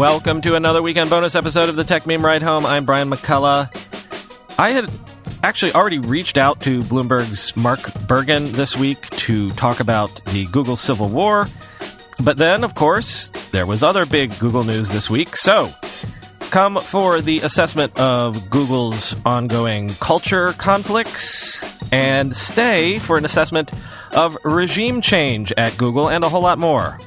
Welcome to another weekend bonus episode of the Techmeme Ride Home. I'm Brian McCullough. I had actually already reached out to Bloomberg's Mark Bergen this week to talk about the Google Civil War. But then, of course, there was other big Google news this week. So, come for the assessment of Google's ongoing culture conflicts and stay for an assessment of regime change at Google and a whole lot more.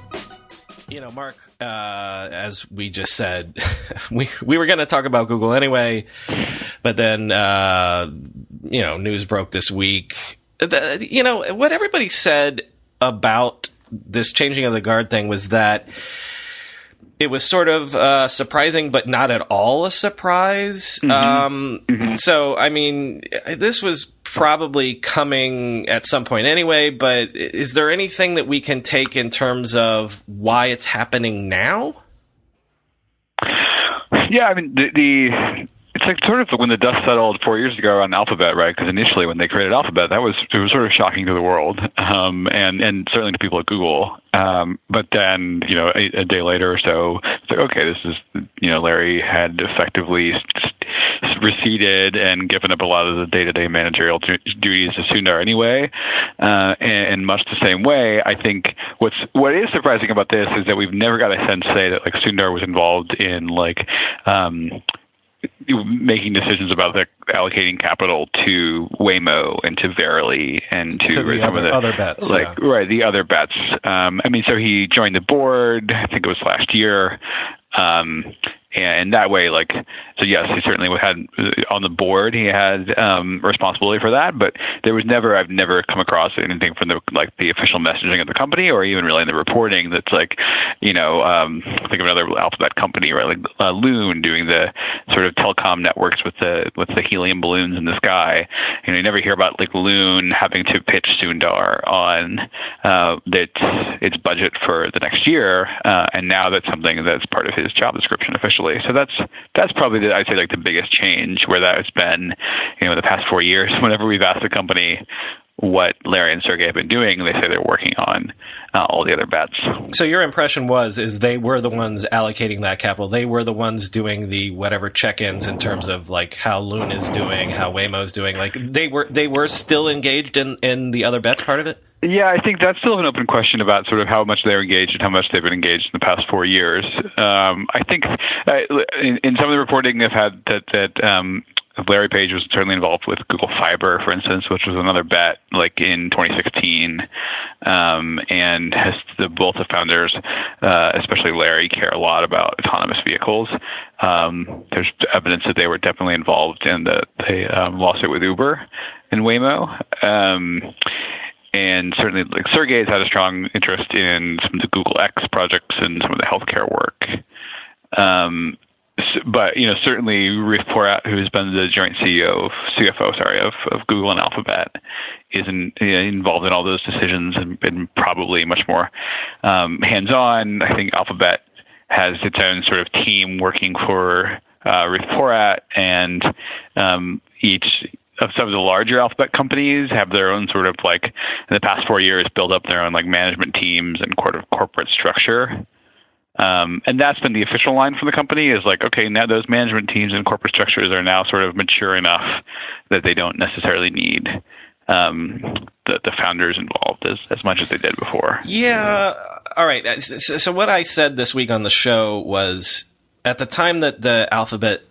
You know, Mark, uh, as we just said, we we were going to talk about Google anyway, but then uh, you know news broke this week. The, you know what everybody said about this changing of the guard thing was that it was sort of uh, surprising, but not at all a surprise. Mm-hmm. Um, mm-hmm. So, I mean, this was probably coming at some point anyway, but is there anything that we can take in terms of why it's happening now? Yeah, I mean, the, the it's like sort of when the dust settled four years ago on Alphabet, right? Because initially, when they created Alphabet, that was it was sort of shocking to the world, um, and and certainly to people at Google. Um, but then, you know, a, a day later or so, it's like, okay, this is, you know, Larry had effectively receded and given up a lot of the day-to-day managerial duties to Sundar anyway. Uh, and, much the same way, I think what's what is surprising about this is that we've never got a sense say that like Sundar was involved in like. Um, making decisions about the, allocating capital to Waymo and to Verily and to, to the some other, of the other bets, like yeah. right the other bets. Um, I mean, so he joined the board. I think it was last year. Um, and that way, like, so yes, he certainly had on the board. He had um, responsibility for that, but there was never, I've never come across anything from the like the official messaging of the company, or even really in the reporting that's like, you know, um, think of another alphabet company, right, like uh, Loon doing the sort of telecom networks with the with the helium balloons in the sky. You know, you never hear about like Loon having to pitch Sundar on uh, its its budget for the next year, uh, and now that's something that's part of his job description officially So that's that's probably the, I'd say like the biggest change where that has been, you know, the past four years. Whenever we've asked the company what Larry and Sergey have been doing, they say they're working on uh, all the other bets. So your impression was is they were the ones allocating that capital. They were the ones doing the whatever check-ins in terms of like how Loon is doing, how Waymo's doing. Like they were they were still engaged in in the other bets part of it. Yeah, I think that's still an open question about sort of how much they're engaged and how much they've been engaged in the past four years. Um, I think uh, in, in, some of the reporting they've had that that um, Larry Page was certainly involved with Google Fiber, for instance, which was another bet like in 2016, um, and has the both the founders, uh, especially Larry, care a lot about autonomous vehicles. Um, there's evidence that they were definitely involved in the, the um, lawsuit with Uber and Waymo. And certainly like Sergey's had a strong interest in some of the Google X projects and some of the healthcare work. Um, but you know, certainly Ruth Porat, who's been the joint CEO, of, CFO, sorry, of, of Google and Alphabet, is in, involved in all those decisions and, and probably much more um, hands-on. I think Alphabet has its own sort of team working for uh, Ruth Porat, and um, each of some of the larger alphabet companies have their own sort of like in the past four years build up their own like management teams and sort of corporate structure. Um, and that's been the official line from the company is like, okay, now those management teams and corporate structures are now sort of mature enough that they don't necessarily need um, the, the founders involved as, as much as they did before. Yeah. All right. So, so what I said this week on the show was at the time that the alphabet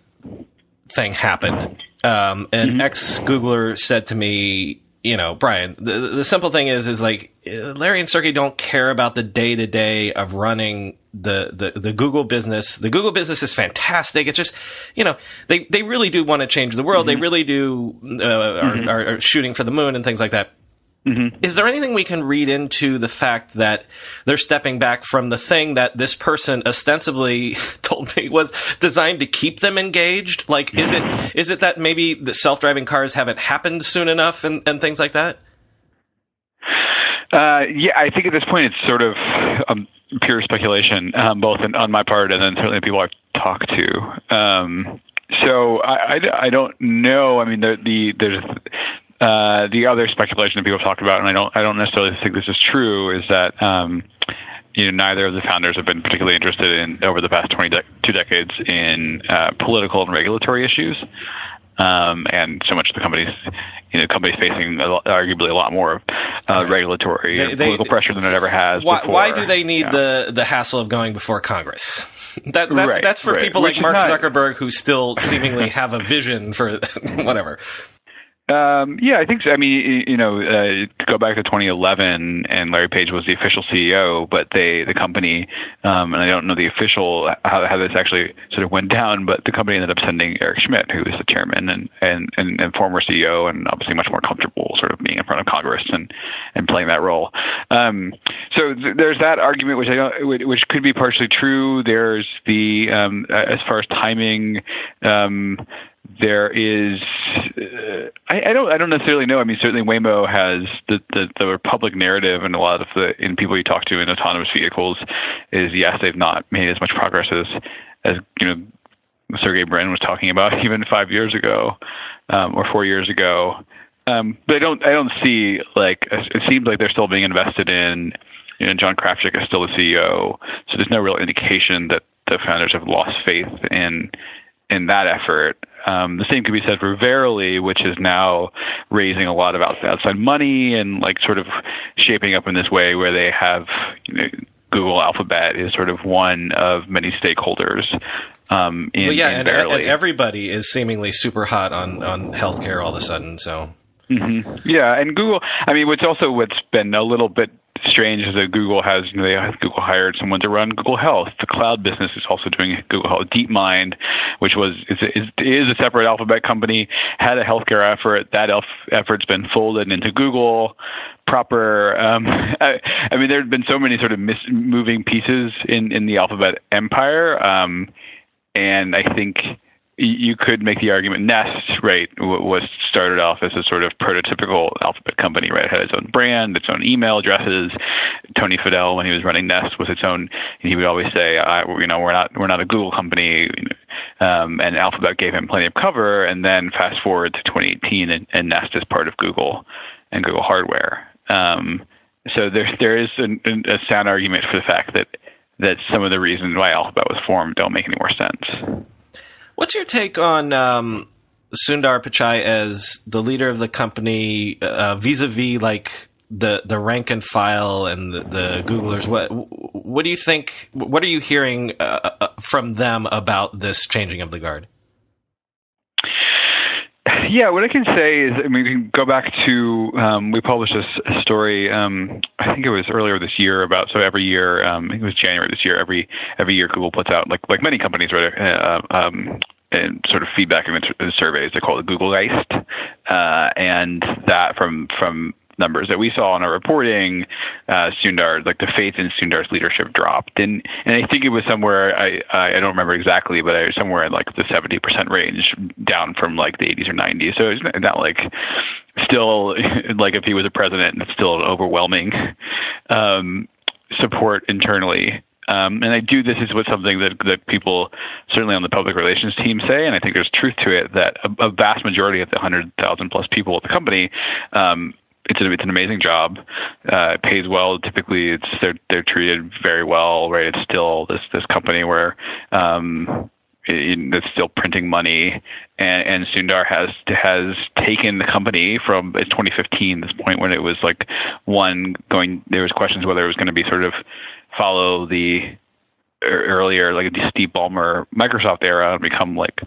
thing happened, um, an mm-hmm. ex Googler said to me, you know, Brian, the, the simple thing is, is like Larry and Sergey don't care about the day to day of running the, the, the Google business. The Google business is fantastic. It's just, you know, they, they really do want to change the world. Mm-hmm. They really do, uh, mm-hmm. are, are, shooting for the moon and things like that. Mm-hmm. Is there anything we can read into the fact that they're stepping back from the thing that this person ostensibly told me was designed to keep them engaged? Like, is it is it that maybe the self driving cars haven't happened soon enough and, and things like that? Uh, yeah, I think at this point it's sort of um, pure speculation, um, both in, on my part and then certainly the people I've talked to. Um, so I, I, I, don't know. I mean, the, the there's uh, the other speculation that people have talked about, and I don't I don't necessarily think this is true, is that um, you know neither of the founders have been particularly interested in over the past 22 de- decades in uh, political and regulatory issues. Um, and so much of the companies, you know, companies facing a, arguably a lot more uh, regulatory they, they, political pressure than it ever has. Why, before. why do they need the the hassle of going before Congress? That, that's, right, that's for right. people Which like Mark not, Zuckerberg who still seemingly have a vision for whatever. Um, yeah, I think so. I mean, you know, uh, go back to 2011, and Larry Page was the official CEO, but they, the company, um, and I don't know the official how, how this actually sort of went down, but the company ended up sending Eric Schmidt, who is the chairman and, and, and, and former CEO, and obviously much more comfortable sort of being in front of Congress and, and playing that role. Um, so th- there's that argument, which I don't, which could be partially true. There's the um, as far as timing. There is uh, I, I, don't I don't necessarily know. I mean, certainly Waymo has the, the, the public narrative, and a lot of the in people you talk to in autonomous vehicles is yes, they've not made as much progress as as you know Sergey Brin was talking about even five years ago um, or four years ago. Um, but I don't I don't see like it seems like they're still being invested in. You know, John Krafcik is still the CEO, so there's no real indication that the founders have lost faith in in that effort. Um, the same could be said for Verily, which is now raising a lot of outside money and like sort of shaping up in this way where they have you know, Google Alphabet is sort of one of many stakeholders. Um, in, well, yeah, in and, and, everybody is seemingly super hot on on healthcare all of a sudden. So. Mm-hmm. Yeah, and Google. I mean, what's also what's been a little bit strange that Google has you know, they Google hired someone to run Google Health. The cloud business is also doing Google Health. DeepMind, which was is, is, is a separate Alphabet company, had a healthcare effort. That elf, effort's been folded into Google proper. Um, I, I, mean, there have been so many sort of mis- moving pieces in in the Alphabet empire, um, and I think you could make the argument Nest, right, was started off as a sort of prototypical alphabet company, right? It had its own brand, its own email addresses. Tony Fadell, when he was running Nest, was its own. And he would always say, you know, we're not we're not a Google company. Um, and Alphabet gave him plenty of cover. And then fast forward to 2018, and, and Nest is part of Google and Google hardware. Um, so there there is a, a sound argument for the fact that that some of the reasons why Alphabet was formed don't make any more sense. What's your take on um, Sundar Pichai as the leader of the company uh, vis-a-vis like the the rank and file and the, the Googlers? What what do you think? What are you hearing uh, uh, from them about this changing of the guard? Yeah, what I can say is, I mean, we can go back to um, we published a, story. Um, I think it was earlier this year about so every year, um, I think it was January this year. Every every year, Google puts out like like many companies, right? Uh, um, and sort of feedback and surveys. They call it Googlegeist, uh, and that from from numbers that we saw in our reporting, uh, Sundar, like the faith in Sundar's leadership dropped, and and I think it was somewhere I I don't remember exactly, but I somewhere in like the seventy percent range, down from like the eighties or nineties. So it's not like still like if he was a president, it's still overwhelming um, support internally. Um, and I do this is what something that that people certainly on the public relations team say, and I think there's truth to it that a, a vast majority of the hundred thousand plus people at the company um, it's a, it's an amazing job. Uh, it pays well. Typically, it's they're they're treated very well. Right. It's still this this company where um, it, it's still printing money, and, and Sundar has has taken the company from it's 2015, this point when it was like one going. There was questions whether it was going to be sort of follow the earlier like the Steve Ballmer Microsoft era and become like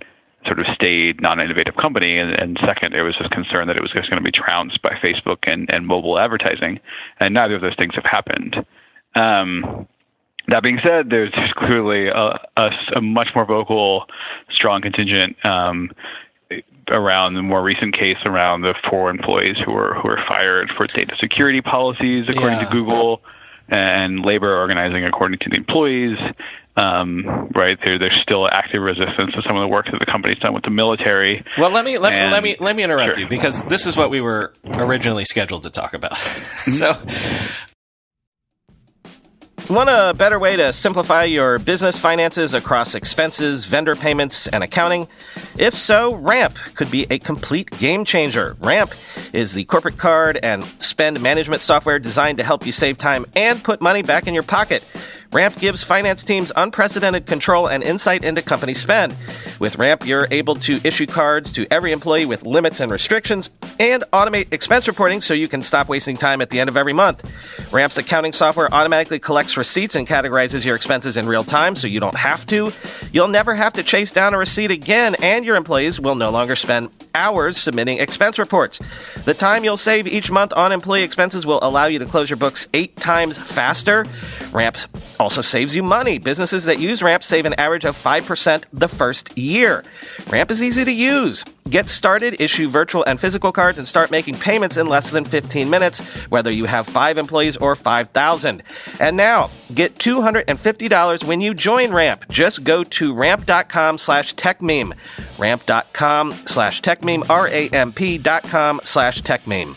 sort of stayed non-innovative company, and, and second, there was this concern that it was just going to be trounced by Facebook and, and mobile advertising, and neither of those things have happened. Um, that being said, there's clearly a, a, a, much more vocal, strong contingent um, around the more recent case around the four employees who were who were fired for data security policies, according yeah. to Google, and labor organizing according to the employees. Um, right there, there's still active resistance to some of the work that the company's done with the military. Well, let me let, and, let me let me interrupt sure. you because this is what we were originally scheduled to talk about. Mm-hmm. so, Want a better way to simplify your business finances across expenses, vendor payments, and accounting? If so, Ramp could be a complete game changer. Ramp is the corporate card and spend management software designed to help you save time and put money back in your pocket. Ramp gives finance teams unprecedented control and insight into company spend. With Ramp, you're able to issue cards to every employee with limits and restrictions and automate expense reporting so you can stop wasting time at the end of every month. Ramp's accounting software automatically collects receipts and categorizes your expenses in real time so you don't have to. You'll never have to chase down a receipt again, and your employees will no longer spend hours submitting expense reports. The time you'll save each month on employee expenses will allow you to close your books eight times faster. Ramp also saves you money. Businesses that use Ramp save an average of 5% the first year. Ramp is easy to use. Get started, issue virtual and physical cards, and start making payments in less than 15 minutes, whether you have five employees or 5,000. And now, get $250 when you join Ramp. Just go to ramp.com slash techmeme. Ramp.com slash techmeme, R-A-M-P dot com slash techmeme.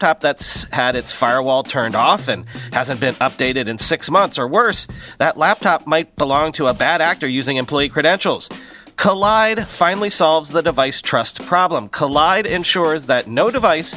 that's had its firewall turned off and hasn't been updated in six months, or worse, that laptop might belong to a bad actor using employee credentials. Kolide finally solves the device trust problem. Collide ensures that no device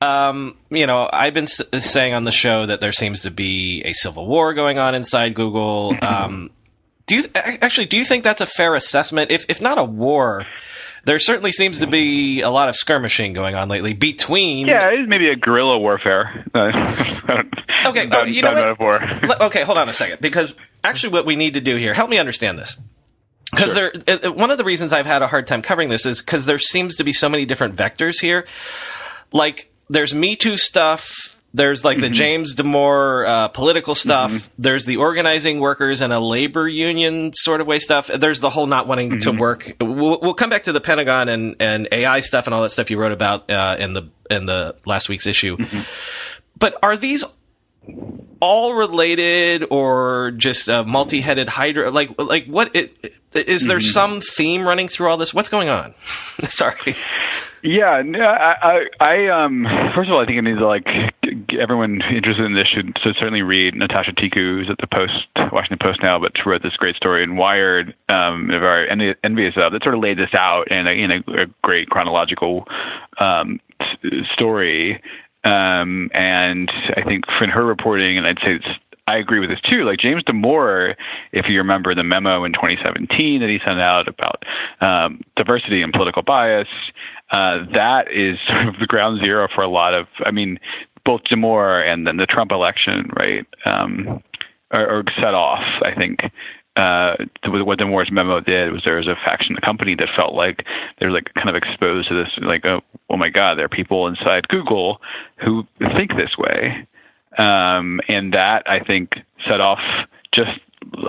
Um, you know, I've been s- saying on the show that there seems to be a civil war going on inside Google. Um, do you actually do you think that's a fair assessment? If if not a war, there certainly seems to be a lot of skirmishing going on lately between. Yeah, it is maybe a guerrilla warfare. okay, oh, you know what? Okay, hold on a second, because actually, what we need to do here, help me understand this. Because sure. there, one of the reasons I've had a hard time covering this is because there seems to be so many different vectors here. Like, there's Me Too stuff there's like the mm-hmm. James Damore uh, political stuff. Mm-hmm. There's the organizing workers and a labor union sort of way stuff. There's the whole not wanting mm-hmm. to work. We'll, we'll, come back to the Pentagon and, and AI stuff and all that stuff you wrote about uh, in the in the last week's issue. Mm-hmm. But are these all related or just a multi-headed hydra? Like like what? It, is there mm-hmm. some theme running through all this? What's going on? Sorry. Yeah, I, I, I, um, first of all, I think it needs to like everyone interested in this should, certainly read Natasha Tiku, who's at the Post, Washington Post now, but wrote this great story in Wired, um, very envious of that sort of laid this out in a, in a, a great chronological um, story. Um, and I think in her reporting, and I'd say it's I agree with this too. Like James Damore, if you remember the memo in 2017 that he sent out about um, diversity and political bias, uh, that is sort of the ground zero for a lot of. I mean, both Damore and then the Trump election, right, um, are, are set off. I think uh, what Damore's memo did was there was a faction of the company that felt like they're like kind of exposed to this, like, oh, oh my God, there are people inside Google who think this way. Um, and that I think set off just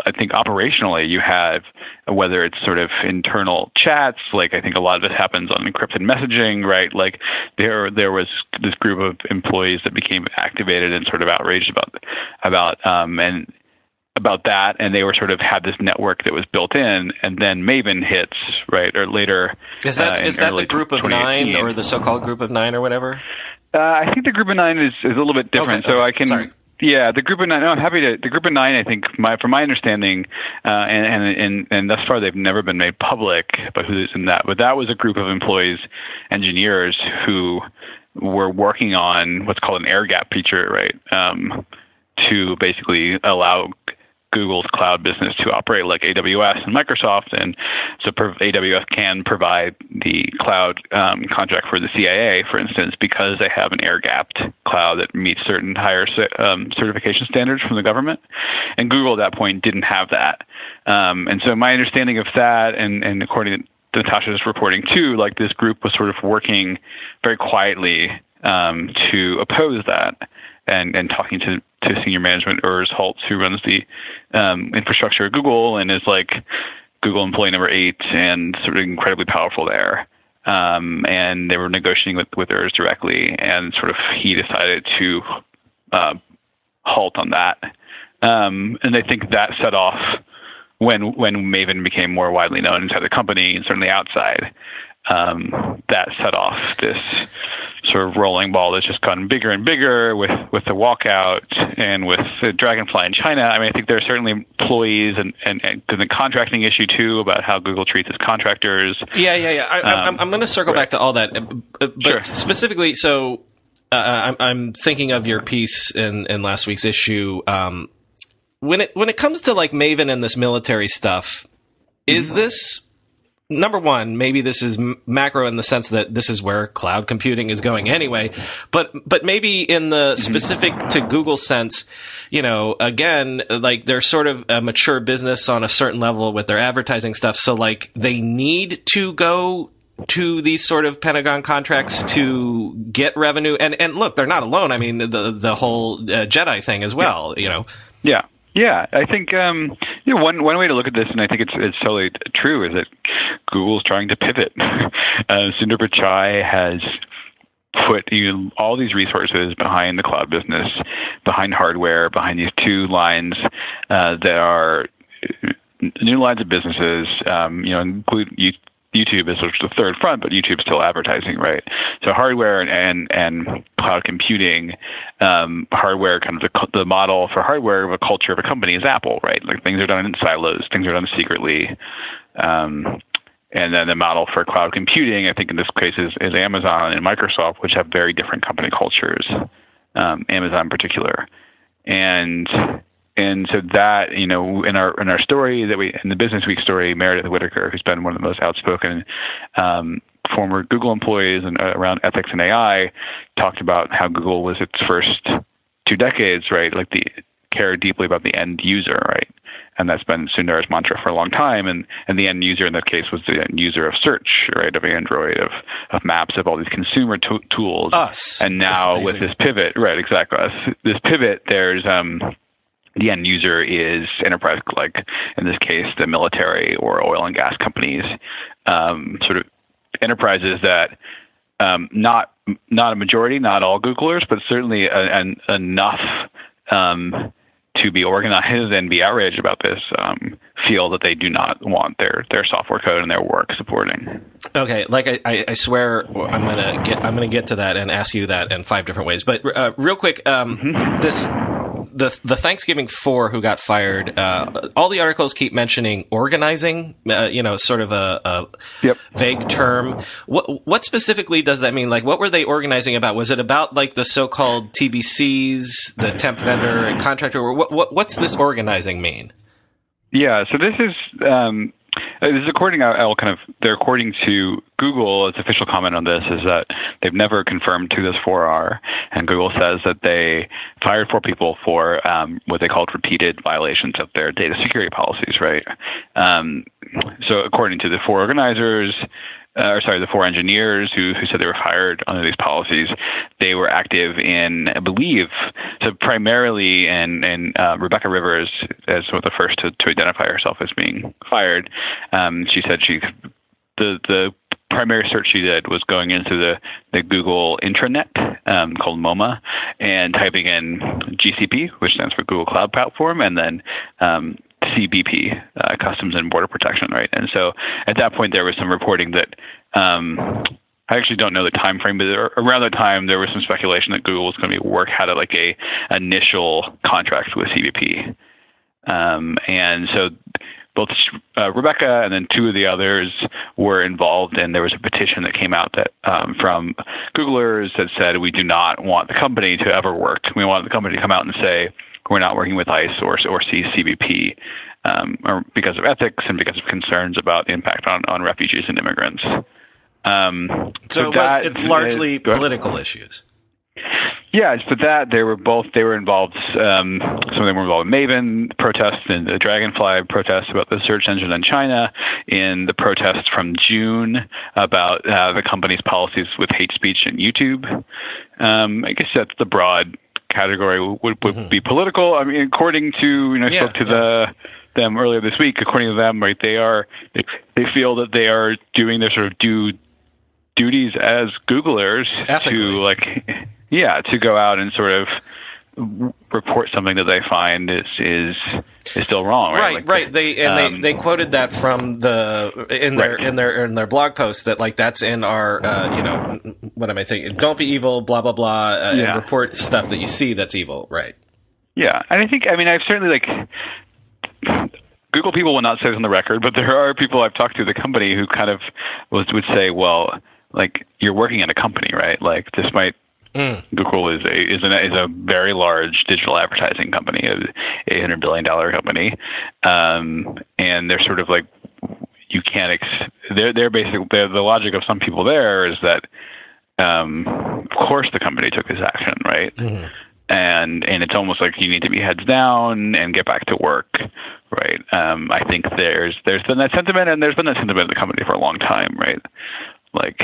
I think operationally you have whether it's sort of internal chats, like I think a lot of it happens on encrypted messaging, right? Like there there was this group of employees that became activated and sort of outraged about about um, and about that, and they were sort of had this network that was built in, and then Maven hits right or later. Is that uh, is that the group of nine or the so-called group of nine or whatever? Uh, I think the group of nine is, is a little bit different. Okay, so okay. I can. Sorry. Yeah, the group of nine. No, I'm happy to. The group of nine, I think, my, from my understanding, uh, and, and and and thus far they've never been made public. But who's in that? But that was a group of employees, engineers who were working on what's called an air gap feature, right? Um, to basically allow Google's cloud business to operate like AWS and Microsoft, and so AWS can provide the cloud um, contract for the CIA, for instance, because they have an air-gapped cloud that meets certain higher um, certification standards from the government, and Google at that point didn't have that. Um, and so my understanding of that, and, and according to Natasha's reporting too, like this group was sort of working very quietly um, to oppose that and, and talking to, to senior management, Urs Hölzle, who runs the um, infrastructure at Google and is like Google employee number eight and sort of incredibly powerful there. Um, and they were negotiating with, with Urs directly, and sort of he decided to uh, halt on that. Um, and I think that set off when when Maven became more widely known inside the company and certainly outside. Um, that set off this sort of rolling ball that's just gotten bigger and bigger with with the walkout and with the Dragonfly in China. I mean, I think there are certainly employees and and, and the contracting issue too about how Google treats its contractors. Yeah, yeah, yeah. I, am I'm, I'm going to circle right. back to all that, uh, but sure. specifically, so uh, I'm, I'm thinking of your piece in in last week's issue. Um, when it when it comes to like Maven and this military stuff, is mm-hmm. this number one, maybe this is macro in the sense that this is where cloud computing is going anyway, but but maybe in the specific to Google sense, you know, again, like they're sort of a mature business on a certain level with their advertising stuff, so like they need to go to these sort of Pentagon contracts to get revenue, and and look, they're not alone. I mean, the the whole uh, Jedi thing as well, you know. Yeah. Yeah, I think um, you know, one one way to look at this, and I think it's it's totally true, is that Google's trying to pivot. uh, Sundar Pichai has put you all these resources behind the cloud business, behind hardware, behind these two lines uh, that are new lines of businesses. Um, you know, include YouTube is sort of the third front, but YouTube's still advertising, right? So hardware and and cloud computing, um, hardware kind of the, the model for hardware of a culture of a company is Apple, right? Like things are done in silos, things are done secretly. Um, and then the model for cloud computing, I think in this case is, is Amazon and Microsoft, which have very different company cultures. Um, Amazon in particular, and and so that you know in our in our story that we in the business week story meredith whittaker who's been one of the most outspoken um, former google employees and uh, around ethics and ai talked about how google was its first two decades right like the care deeply about the end user right and that's been Sundar's mantra for a long time. And, and the end user in that case was the end user of search, right, of Android, of, of maps, of all these consumer to- tools. Us. And now with this pivot, right, exactly. This pivot, there's um, the end user is enterprise, like in this case, the military or oil and gas companies, um, sort of enterprises that um, not not a majority, not all Googlers, but certainly a, an, enough um, to be organized and be outraged about this um, feel that they do not want their their software code and their work supporting. Okay, like I, I swear I'm gonna get I'm gonna get to that and ask you that in five different ways. But uh, real quick, um, mm-hmm. this the the Thanksgiving four who got fired. Uh, all the articles keep mentioning organizing. Uh, you know, sort of a, a yep. vague term. What what specifically does that mean? Like, what were they organizing about? Was it about like the so-called TVCs, the temp vendor and contractor? What, what what's this organizing mean? Yeah, so this is um, uh, this is according, I'll kind of, they're according to Google, its official comment on this is that they've never confirmed who this four are. And Google says that they fired four people for um, what they called repeated violations of their data security policies, right? Um, so according to the four organizers, uh, or sorry, the four engineers who, who said they were hired under these policies, they were active in, I believe, so primarily, and and uh, Rebecca Rivers, as one of the first to, to identify herself as being fired, um, she said she the the primary search she did was going into the, the Google intranet um, called MoMA and typing in GCP, which stands for Google Cloud Platform, and then um, CBP, uh, Customs and Border Protection, right? And so at that point, there was some reporting that um, I actually don't know the time frame, but around that time there was some speculation that Google was going to be work had a, like a initial contract with CBP, um, and so both uh, Rebecca and then two of the others were involved, and there was a petition that came out that um, from Googlers that said we do not want the company to ever work. We want the company to come out and say we're not working with ICE or or CBP. Um, or because of ethics and because of concerns about the impact on, on refugees and immigrants. Um, so, so that, it's largely is, political issues. Yeah, but that they were both they were involved. Um, some of them were involved in Maven protests and the Dragonfly protests about the search engine in China, in the protests from June about uh, the company's policies with hate speech and YouTube. Um, I guess that's the broad category. Would would mm-hmm. be political. I mean, according to you know, I yeah, spoke to yeah. the them earlier this week. According to them, right, they are they, they feel that they are doing their sort of due duties as Googlers Ethically. to like, yeah, to go out and sort of report something that they find is is is still wrong, right? Right, like, right. They and um, they, they quoted that from the in their right. in their in their blog post that like that's in our uh, you know what am I thinking? Don't be evil, blah blah blah, uh, yeah. and report stuff that you see that's evil, right? Yeah, and I think I mean I've certainly like Google people will not say this on the record, but there are people I've talked to the company who kind of was, would say, well like you're working in a company, right? Like this might Mm. Google is a is, an, is a very large digital advertising company, a eight hundred billion dollar company, um, and they're sort of like you can't. Ex- they're they're basically they're, the logic of some people there is that um, of course the company took this action, right? Mm-hmm. And and it's almost like you need to be heads down and get back to work, right? Um, I think there's there's been that sentiment, and there's been that sentiment in the company for a long time, right? like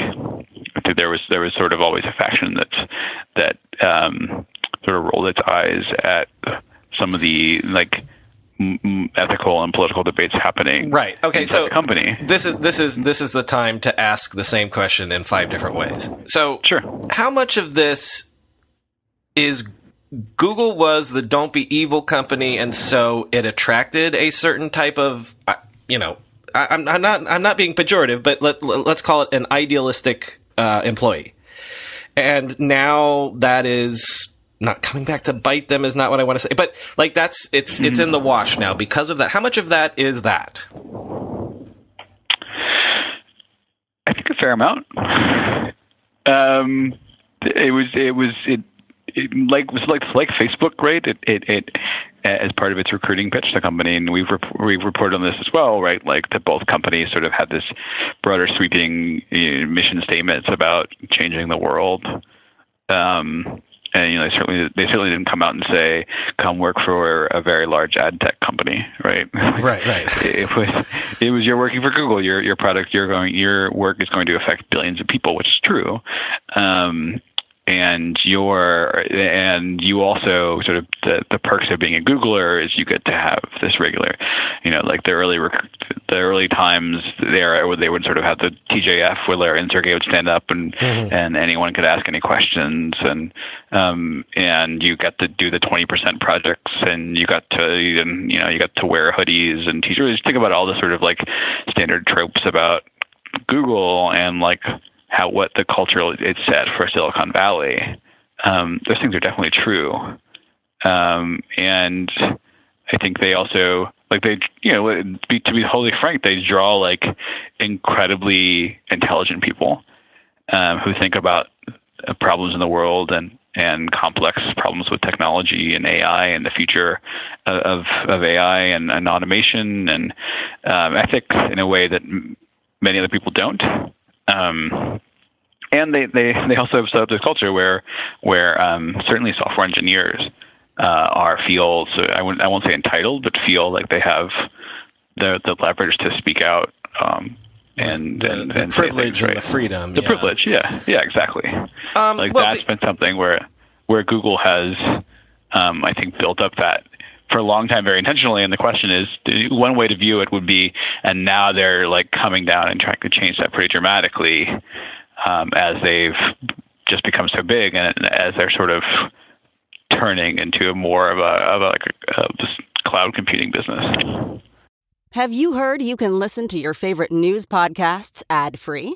there was there was sort of always a faction that that um, sort of rolled its eyes at some of the like ethical and political debates happening right. Okay so company. this is this is this is the time to ask the same question in five different ways. So sure. how much of this is google was the don't be evil company and so it attracted a certain type of uh, you know I, am not I'm not being pejorative, but let, let's call it an idealistic uh, employee. And now that is not coming back to bite them is not what I want to say, but like that's it's it's in the wash now because of that. How much of that is that? I think a fair amount. Um, it was it was it it, like was like like Facebook, right? It, it it as part of its recruiting pitch to company, and we've rep- we've reported on this as well, right? Like that both companies sort of had this broader sweeping you know, mission statements about changing the world. Um, and you know they certainly they certainly didn't come out and say come work for a very large ad tech company right? Right right. It was it was you're working for google. Your your product you're going your work is going to affect billions of people which is true. Um and your and you also sort of the, the perks of being a Googler is you get to have this regular, you know, like the early rec- the early times there where they would sort of have the TGIF where Larry and Sergey would stand up and mm-hmm. and anyone could ask any questions and um and you got to do the twenty percent projects and you got to and you know you got to wear hoodies and t-shirts. Think about all the sort of like standard tropes about Google and like how what the culture it set for Silicon Valley. Um, those things are definitely true, um, and I think they also like they you know be, to be wholly frank, they draw like incredibly intelligent people um, who think about problems in the world and and complex problems with technology and AI and the future of of AI and, and automation and um, ethics in a way that many other people don't. Um, and they, they, they also have set up this culture where where um, certainly software engineers uh, are feel so I won't I won't say entitled, but feel like they have the the leverage to speak out um, and the, and, the and privilege things, right? and the freedom. The yeah. privilege, yeah, yeah, exactly. Um, like well, that's been something where where Google has, um, I think, built up that for a long time very intentionally. And the question is, one way to view it would be, and now they're like coming down and trying to change that pretty dramatically um, as they've just become so big and as they're sort of turning into a more of a of a, like a, a cloud computing business. Have you heard you can listen to your favorite news podcasts ad free?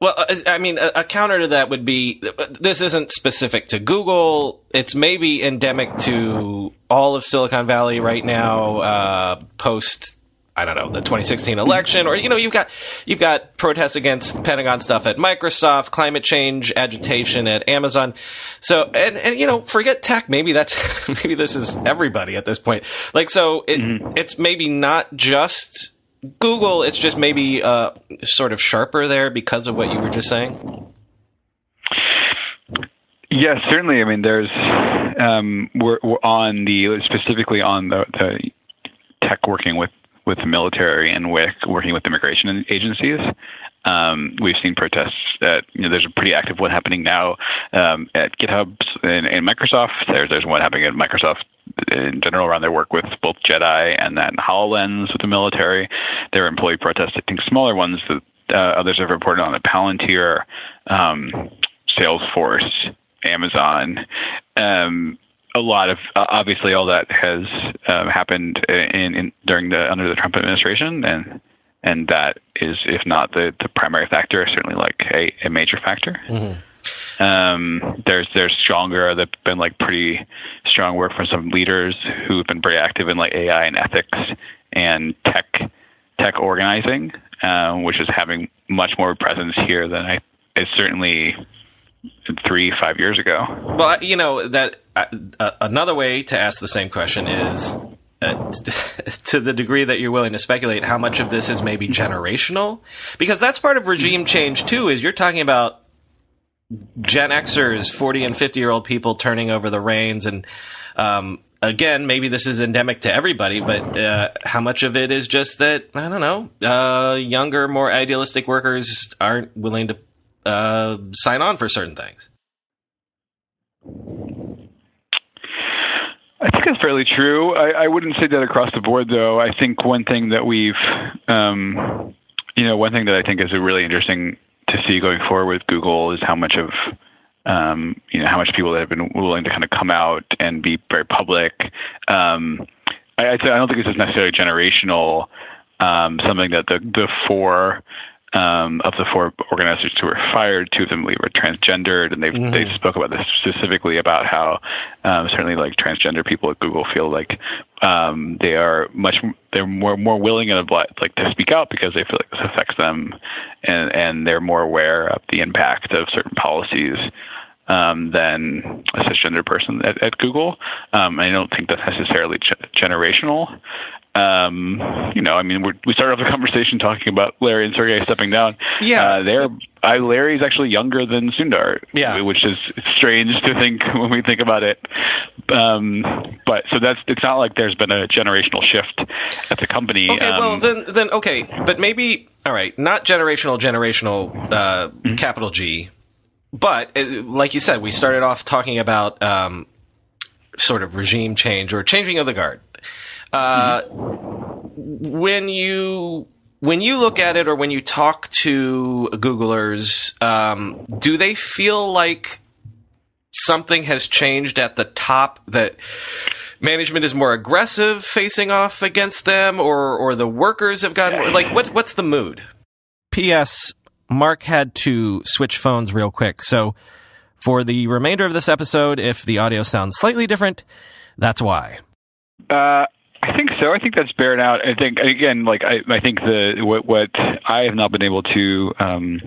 well, uh, I mean, a, a, counter to that would be this isn't specific to Google. It's maybe endemic to all of Silicon Valley right now, uh, post, I don't know, the 2016 election, or, you know, you've got, you've got protests against Pentagon stuff at Microsoft, climate change agitation at Amazon. So, and, and, you know, forget tech. Maybe that's, maybe this is everybody at this point. Like, so it, mm-hmm. it's maybe not just, Google, it's just maybe uh, sort of sharper there because of what you were just saying. Yes, certainly. I mean, there's um, we're, we're on the specifically on the, the tech working with with the military and with working with immigration agencies. Um, we've seen protests that you know, there's a pretty active one happening now um, at GitHub and, and Microsoft. There's there's one happening at Microsoft in general around their work with both Jedi and then HoloLens with the military. There are employee protests, I think smaller ones that uh, others have reported on at Palantir, um, Salesforce, Amazon. Um, a lot of uh, obviously all that has um, happened in, in, during the under the Trump administration, and and that is, if not the the primary factor, certainly like a, a major factor. Mm-hmm. Um, there's there's stronger. There've been like pretty strong work from some leaders who've been very active in like AI and ethics and tech tech organizing, uh, which is having much more presence here than I is certainly three five years ago. Well, you know that uh, uh, another way to ask the same question is. Uh, to the degree that you're willing to speculate how much of this is maybe generational because that's part of regime change too is you're talking about Gen Xers, 40 and 50 year old people turning over the reins. And um, again, maybe this is endemic to everybody, but uh, how much of it is just that, I don't know, uh, younger, more idealistic workers aren't willing to uh, sign on for certain things? I think that's fairly true. I, I wouldn't say that across the board, though. I think one thing that we've, um, you know, one thing that I think is a really interesting to see going forward with Google is how much of um, you know how much people that have been willing to kind of come out and be very public. Um, I, I don't think this is necessarily generational. Um, something that the the four um, of the four organizers who were fired, two of them were transgendered, and they mm-hmm. they spoke about this specifically about how um, certainly like transgender people at Google feel like um, they are much they're more more willing and like to speak out because they feel like this affects them, and and they're more aware of the impact of certain policies. Um, than a cisgender person at, at Google. Um, I don't think that's necessarily generational um, you know, I mean, we started off the conversation talking about Larry and Sergey stepping down. Yeah, uh, they're I, Larry's actually younger than Sundar. Yeah, which is strange to think when we think about it. Um, but so that's it's not like there's been a generational shift at the company. Okay, um, well then then okay, but maybe all right, not generational, generational, uh, mm-hmm. capital G. But uh, like you said, we started off talking about um, sort of regime change or changing of the guard. Uh, when you when you look at it or when you talk to Googlers, um, do they feel like something has changed at the top that management is more aggressive facing off against them or or the workers have gotten more, like what what's the mood? P.S. Mark had to switch phones real quick. So for the remainder of this episode, if the audio sounds slightly different, that's why. Uh, I think so. I think that's bearing out. I think again, like I, I think the what, what I have not been able to um,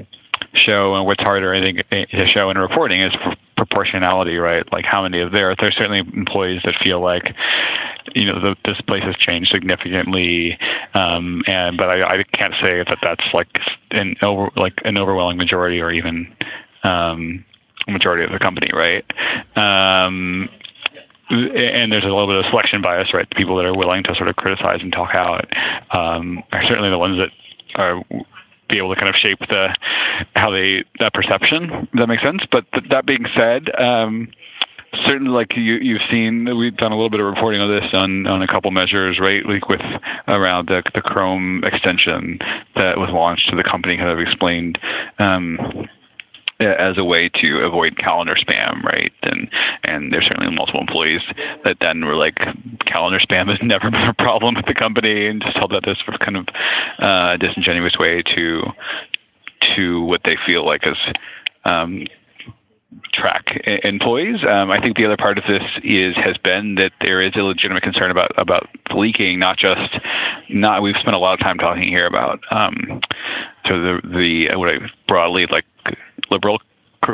show and what's harder, I think, to show in reporting is proportionality, right? Like how many of there there's certainly employees that feel like you know the, this place has changed significantly, um, and but I, I can't say that that's like an over like an overwhelming majority or even um, majority of the company, right? Um, and there's a little bit of selection bias, right? The people that are willing to sort of criticize and talk out um, are certainly the ones that are be able to kind of shape the how they that perception. That makes sense? But th- that being said, um, certainly like you you've seen we've done a little bit of reporting on this on on a couple measures right like with around the the chrome extension that was launched to the company kind of explained um as a way to avoid calendar spam, right? And and there's certainly multiple employees that then were like, calendar spam has never been a problem at the company, and just held that this sort of kind of uh, disingenuous way to to what they feel like is um, track employees. Um, I think the other part of this is has been that there is a legitimate concern about about leaking. Not just not we've spent a lot of time talking here about um, so the the what I broadly like liberal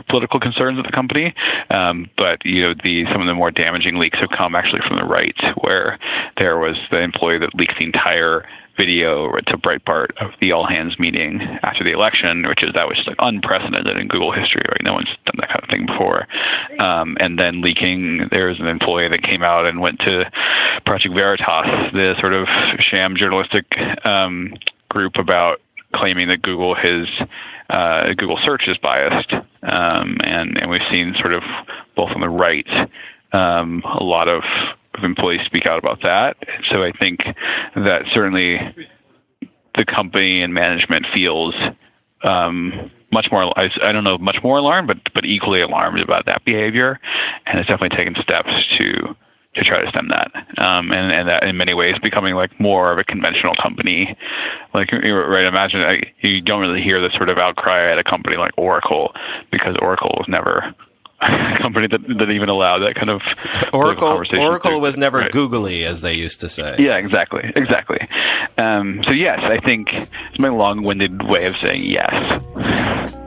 political concerns of the company. Um, but you know, the some of the more damaging leaks have come actually from the right, where there was the employee that leaked the entire video to Breitbart of the all hands meeting after the election, which is that was like unprecedented in Google history. Right, no one's done that kind of thing before. Um, and then leaking, there was an employee that came out and went to Project Veritas, the sort of sham journalistic um, group about claiming that Google has uh, Google search is biased, um, and and we've seen sort of both on the right um, a lot of, of employees speak out about that. So I think that certainly the company and management feels um, much more. I, I don't know much more alarmed, but but equally alarmed about that behavior, and it's definitely taken steps to to try to stem that, um, and and that in many ways becoming like more of a conventional company. Like right, imagine like, you don't really hear this sort of outcry at a company like Oracle because Oracle was never a company that, that even allowed that kind of Oracle. Oracle was never right. googly, as they used to say. Yeah, exactly, exactly. Um, so yes, I think it's my long-winded way of saying yes.